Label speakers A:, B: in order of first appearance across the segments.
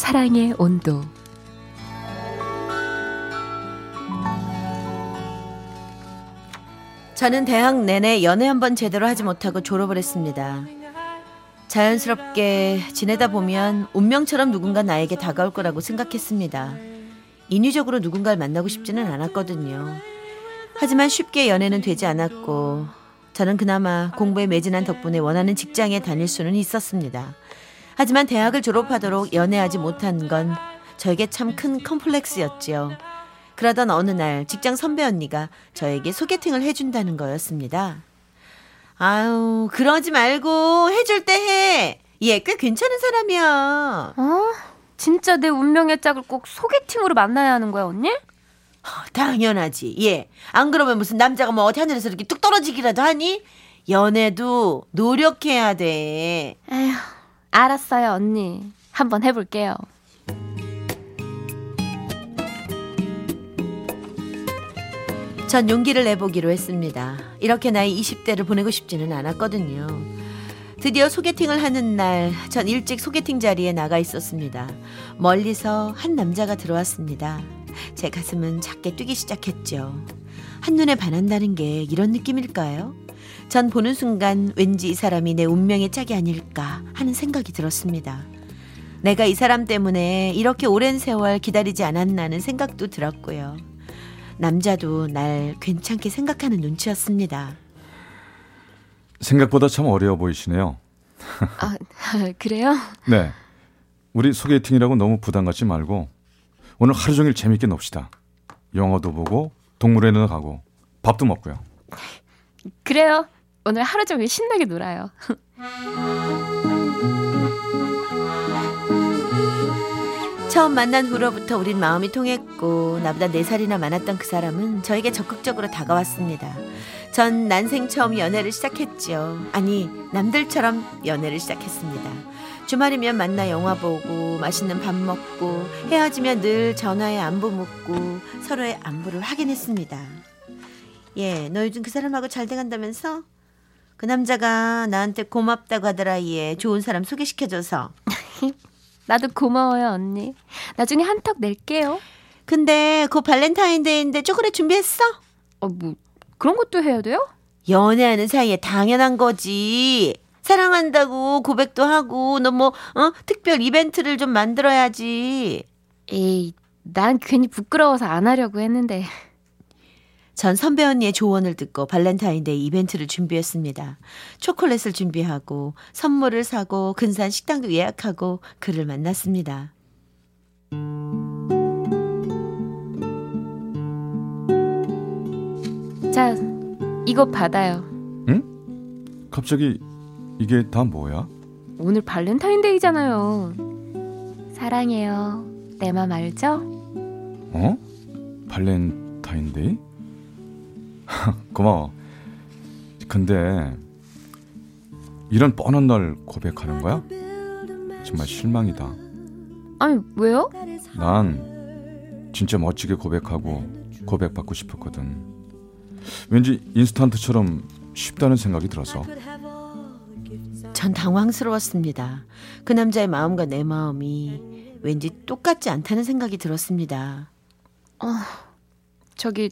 A: 사랑의 온도
B: 저는 대학 내내 연애 한 번 제대로 하지 못하고 졸업을 했습니다. 자연스럽게 지내다 보면 운명처럼 누군가 나에게 다가올 거라고 생각했습니다. 인위적으로 누군가를 만나고 싶지는 않았거든요. 하지만 쉽게 연애는 되지 않았고 저는 그나마 공부에 매진한 덕분에 원하는 직장에 다닐 수는 있었습니다. 하지만 대학을 졸업하도록 연애하지 못한 건 저에게 참 큰 컴플렉스였지요. 그러던 어느 날 직장 선배 언니가 저에게 소개팅을 해준다는 거였습니다. 아유, 그러지 말고 해줄 때 해. 얘 꽤 괜찮은 사람이야.
C: 어? 진짜 내 운명의 짝을 꼭 소개팅으로 만나야 하는 거야, 언니?
B: 어, 당연하지. 예. 안 그러면 무슨 남자가 뭐 어디 하늘에서 이렇게 뚝 떨어지기라도 하니? 연애도 노력해야 돼.
C: 에휴, 알았어요, 언니. 한번 해볼게요.
B: 전 용기를 내보기로 했습니다. 이렇게 나이 20대를 보내고 싶지는 않았거든요. 드디어 소개팅을 하는 날, 전 일찍 소개팅 자리에 나가 있었습니다. 멀리서 한 남자가 들어왔습니다. 제 가슴은 작게 뛰기 시작했죠. 한눈에 반한다는 게 이런 느낌일까요? 전 보는 순간 왠지 이 사람이 내 운명의 짝이 아닐까 하는 생각이 들었습니다. 내가 이 사람 때문에 이렇게 오랜 세월 기다리지 않았나는 생각도 들었고요. 남자도 날 괜찮게 생각하는 눈치였습니다.
D: 생각보다 참 어려워 보이시네요.
C: 아, 그래요?
D: 네. 우리 소개팅이라고 너무 부담 갖지 말고 오늘 하루 종일 재밌게 놉시다. 영화도 보고 동물원에도 가고 밥도 먹고요.
C: 그래요. 오늘 하루 종일 신나게 놀아요.
B: 처음 만난 후로부터 우린 마음이 통했고 나보다 4살이나 많았던 그 사람은 저에게 적극적으로 다가왔습니다. 전 난생 처음 연애를 시작했죠. 아니 남들처럼 연애를 시작했습니다. 주말이면 만나 영화 보고 맛있는 밥 먹고 헤어지면 늘 전화에 안부 묻고 서로의 안부를 확인했습니다. 예, 너 요즘 그 사람하고 잘 돼간다면서? 그 남자가 나한테 고맙다고 하더라 예, 좋은 사람 소개시켜줘서.
C: 나도 고마워요, 언니. 나중에 한턱 낼게요.
B: 근데 그 발렌타인데이인데 초콜릿 준비했어?
C: 어, 뭐 그런 것도 해야 돼요?
B: 연애하는 사이에 당연한 거지. 사랑한다고 고백도 하고 너 뭐 어? 특별 이벤트를 좀 만들어야지.
C: 에이, 난 괜히 부끄러워서 안 하려고 했는데.
B: 전 선배 언니의 조언을 듣고 발렌타인데이 이벤트를 준비했습니다. 초콜릿을 준비하고 선물을 사고 근사한 식당도 예약하고 그를 만났습니다.
C: 자, 이거 받아요.
D: 응? 갑자기 이게 다 뭐야?
C: 오늘 발렌타인데이잖아요. 사랑해요. 내 맘 알죠?
D: 어? 발렌타인데이? 고마워. 근데 이런 뻔한 날 고백하는 거야? 정말 실망이다.
C: 아니, 왜요?
D: 난 진짜 멋지게 고백하고 고백받고 싶었거든. 왠지 인스턴트처럼 쉽다는 생각이 들어서.
B: 전 당황스러웠습니다. 그 남자의 마음과 내 마음이 왠지 똑같지 않다는 생각이 들었습니다.
C: 어, 저기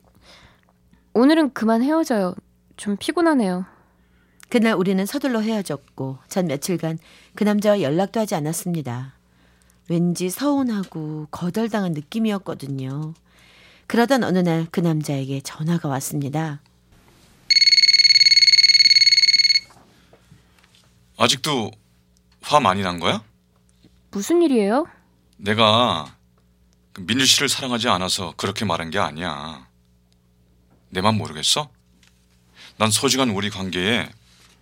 C: 오늘은 그만 헤어져요. 좀 피곤하네요.
B: 그날 우리는 서둘러 헤어졌고 전 며칠간 그 남자와 연락도 하지 않았습니다. 왠지 서운하고 거절당한 느낌이었거든요. 그러던 어느 날 그 남자에게 전화가 왔습니다.
D: 아직도 화 많이 난 거야?
C: 무슨 일이에요?
D: 내가 그 민주 씨를 사랑하지 않아서 그렇게 말한 게 아니야. 내 맘 모르겠어? 난 소중한 우리 관계에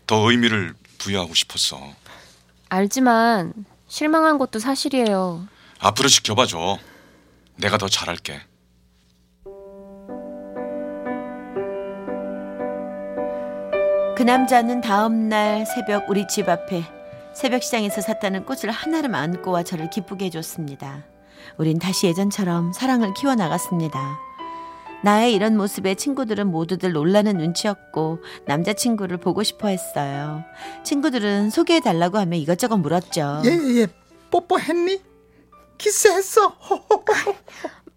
D: 더 의미를 부여하고 싶었어.
C: 알지만 실망한 것도 사실이에요.
D: 앞으로 지켜봐줘. 내가 더 잘할게.
B: 그 남자는 다음 날 새벽 우리 집 앞에 새벽 시장에서 샀다는 꽃을 하나를 안고 와 저를 기쁘게 해줬습니다. 우린 다시 예전처럼 사랑을 키워나갔습니다. 나의 이런 모습에 친구들은 모두들 놀라는 눈치였고 남자친구를 보고 싶어 했어요. 친구들은 소개해달라고 하며 이것저것 물었죠.
E: 예예 예 뽀뽀했니? 키스했어?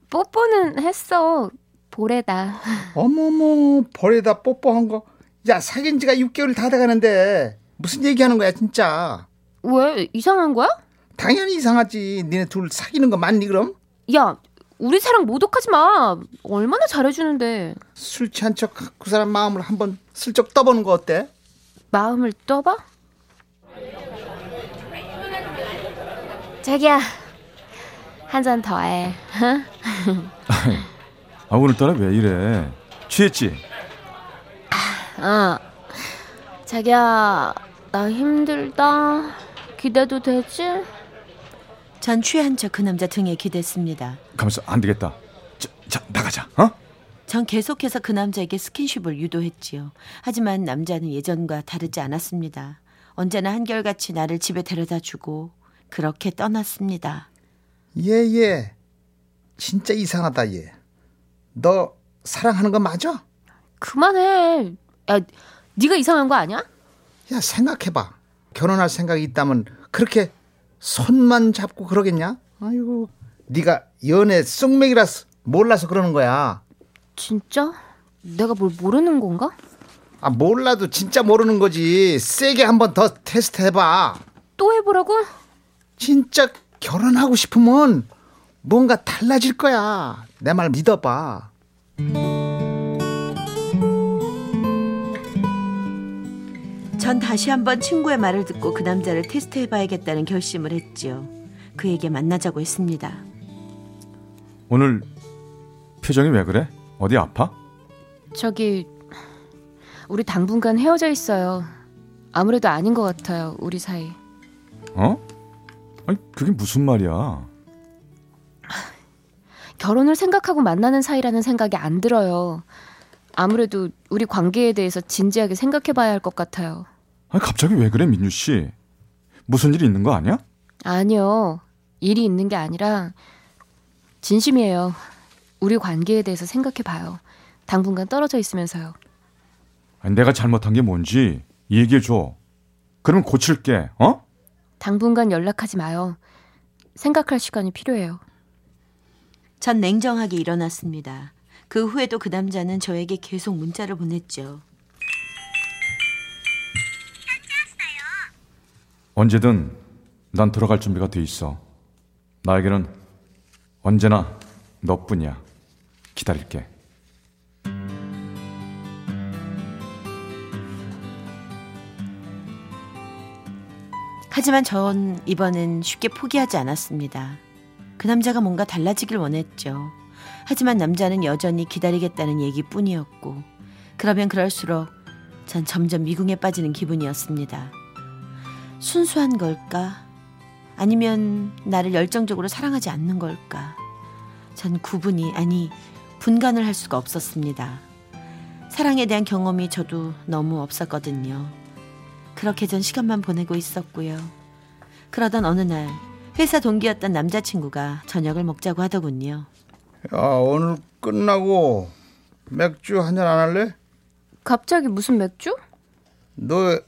C: 뽀뽀는 했어. 보래다.
E: 어머머 벌에다 뽀뽀한 거. 야 사귄 지가 6개월 다 돼가는데 무슨 얘기하는 거야 진짜.
C: 왜 이상한 거야?
E: 당연히 이상하지. 니네 둘 사귀는 거 맞니 그럼?
C: 야, 우리 사랑 모독하지 마. 얼마나 잘해주는데.
E: 술 취한 척 그 사람 마음을 한번 슬쩍 떠보는 거 어때?
C: 마음을 떠봐? 자기야, 한 잔 더 해.
F: 아 오늘따라 왜 이래? 취했지?
C: 어. 자기야, 나 힘들다. 기대도 되지?
B: 전 취한 척 그 남자 등에 기댔습니다.
F: 가면서 안 되겠다. 자, 자 나가자. 어?
B: 전 계속해서 그 남자에게 스킨십을 유도했지요. 하지만 남자는 예전과 다르지 않았습니다. 언제나 한결같이 나를 집에 데려다 주고 그렇게 떠났습니다.
E: 예예. 진짜 이상하다 얘. 너 사랑하는 거 맞아?
C: 그만해. 야, 네가 이상한 거 아니야?
E: 야 생각해봐. 결혼할 생각이 있다면 그렇게 손만 잡고 그러겠냐? 아이고 네가 연애 쑥맥이라서 몰라서 그러는 거야.
C: 진짜? 내가 뭘 모르는 건가?
E: 아 몰라도 진짜 모르는 거지. 세게 한 번 더 테스트 해봐.
C: 또 해보라고?
E: 진짜 결혼하고 싶으면 뭔가 달라질 거야. 내 말 믿어봐.
B: 전 다시 한번 친구의 말을 듣고 그 남자를 테스트해봐야겠다는 결심을 했지요. 그에게 만나자고 했습니다.
F: 오늘 표정이 왜 그래? 어디 아파?
C: 저기 우리 당분간 헤어져 있어요. 아무래도 아닌 것 같아요. 우리 사이.
F: 어? 아니 그게 무슨 말이야?
C: 결혼을 생각하고 만나는 사이라는 생각이 안 들어요. 아무래도 우리 관계에 대해서 진지하게 생각해 봐야 할 것 같아요.
F: 아니 갑자기 왜 그래 민유 씨? 무슨 일 있는 거 아니야?
C: 아니요. 일이 있는 게 아니라 진심이에요. 우리 관계에 대해서 생각해 봐요. 당분간 떨어져 있으면서요.
F: 아니, 내가 잘못한 게 뭔지 얘기해 줘. 그러면 고칠게. 어?
C: 당분간 연락하지 마요. 생각할 시간이 필요해요.
B: 전 냉정하게 일어났습니다. 그 후에도 그 남자는 저에게 계속 문자를 보냈죠.
F: 언제든 난 들어갈 준비가 돼 있어. 나에게는 언제나 너뿐이야. 기다릴게.
B: 하지만 전 이번엔 쉽게 포기하지 않았습니다. 그 남자가 뭔가 달라지길 원했죠. 하지만 남자는 여전히 기다리겠다는 얘기뿐이었고, 그러면 그럴수록 전 점점 미궁에 빠지는 기분이었습니다. 순수한 걸까? 아니면 나를 열정적으로 사랑하지 않는 걸까? 전 구분이, 아니, 분간을 할 수가 없었습니다. 사랑에 대한 경험이 저도 너무 없었거든요. 그렇게 전 시간만 보내고 있었고요. 그러던 어느 날 회사 동기였던 남자친구가 저녁을 먹자고 하더군요.
E: 야 오늘 끝나고 맥주 한 잔 안 할래?
C: 갑자기 무슨 맥주?
E: 너,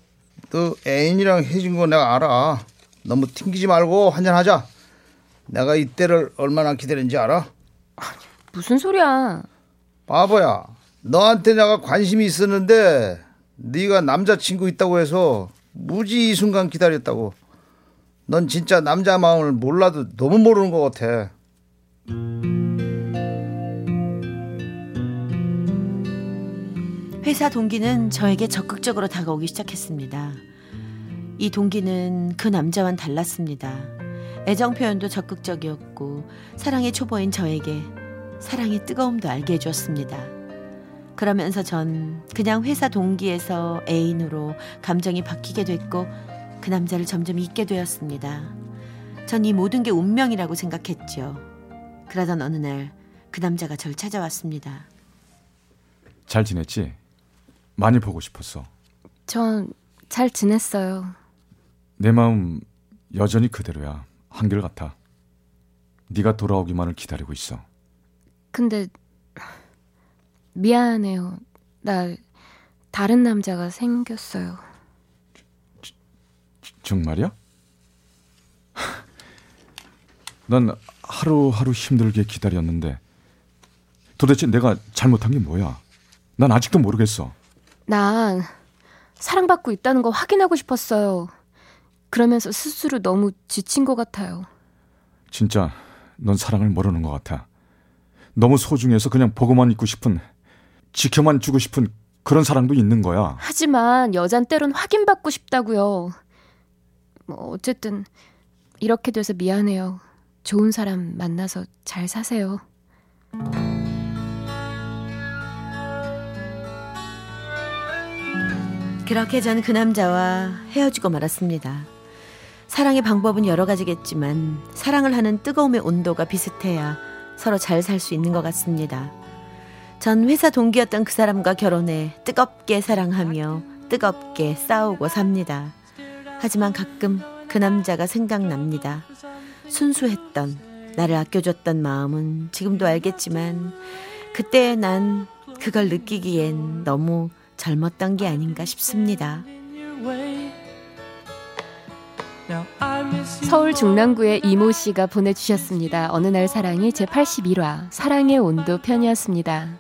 E: 너 애인이랑 헤어진 거 내가 알아. 너무 튕기지 말고 한잔 하자. 내가 이때를 얼마나 기다렸는지 알아?
C: 무슨 소리야?
E: 바보야. 너한테 내가 관심이 있었는데 네가 남자친구 있다고 해서 무지 이 순간 기다렸다고. 넌 진짜 남자 마음을 몰라도 너무 모르는 것 같아.
B: 회사 동기는 저에게 적극적으로 다가오기 시작했습니다. 이 동기는 그 남자와는 달랐습니다. 애정 표현도 적극적이었고 사랑의 초보인 저에게 사랑의 뜨거움도 알게 해주었습니다. 그러면서 전 그냥 회사 동기에서 애인으로 감정이 바뀌게 됐고 그 남자를 점점 잊게 되었습니다. 전 이 모든 게 운명이라고 생각했죠. 그러던 어느 날 그 남자가 절 찾아왔습니다.
D: 잘 지냈지? 많이 보고 싶었어.
C: 전 잘 지냈어요.
D: 내 마음 여전히 그대로야. 한결같아. 네가 돌아오기만을 기다리고 있어.
C: 근데 미안해요. 나 다른 남자가 생겼어요.
D: 정말이야? 난 하루하루 힘들게 기다렸는데 도대체 내가 잘못한 게 뭐야? 난 아직도 모르겠어.
C: 난 사랑받고 있다는 거 확인하고 싶었어요. 그러면서 스스로 너무 지친 것 같아요.
D: 진짜 넌 사랑을 모르는 것 같아. 너무 소중해서 그냥 보고만 있고 싶은, 지켜만 주고 싶은 그런 사랑도 있는 거야.
C: 하지만 여잔 때론 확인받고 싶다고요. 뭐 어쨌든 이렇게 돼서 미안해요. 좋은 사람 만나서 잘 사세요.
B: 그렇게 전 그 남자와 헤어지고 말았습니다. 사랑의 방법은 여러 가지겠지만 사랑을 하는 뜨거움의 온도가 비슷해야 서로 잘 살 수 있는 것 같습니다. 전 회사 동기였던 그 사람과 결혼해 뜨겁게 사랑하며 뜨겁게 싸우고 삽니다. 하지만 가끔 그 남자가 생각납니다. 순수했던 나를 아껴줬던 마음은 지금도 알겠지만 그때 난 그걸 느끼기엔 너무 젊었던 게 아닌가 싶습니다.
A: 서울 중랑구의 이모 씨가 보내주셨습니다. 어느 날 사랑이 제 81화 사랑의 온도 편이었습니다.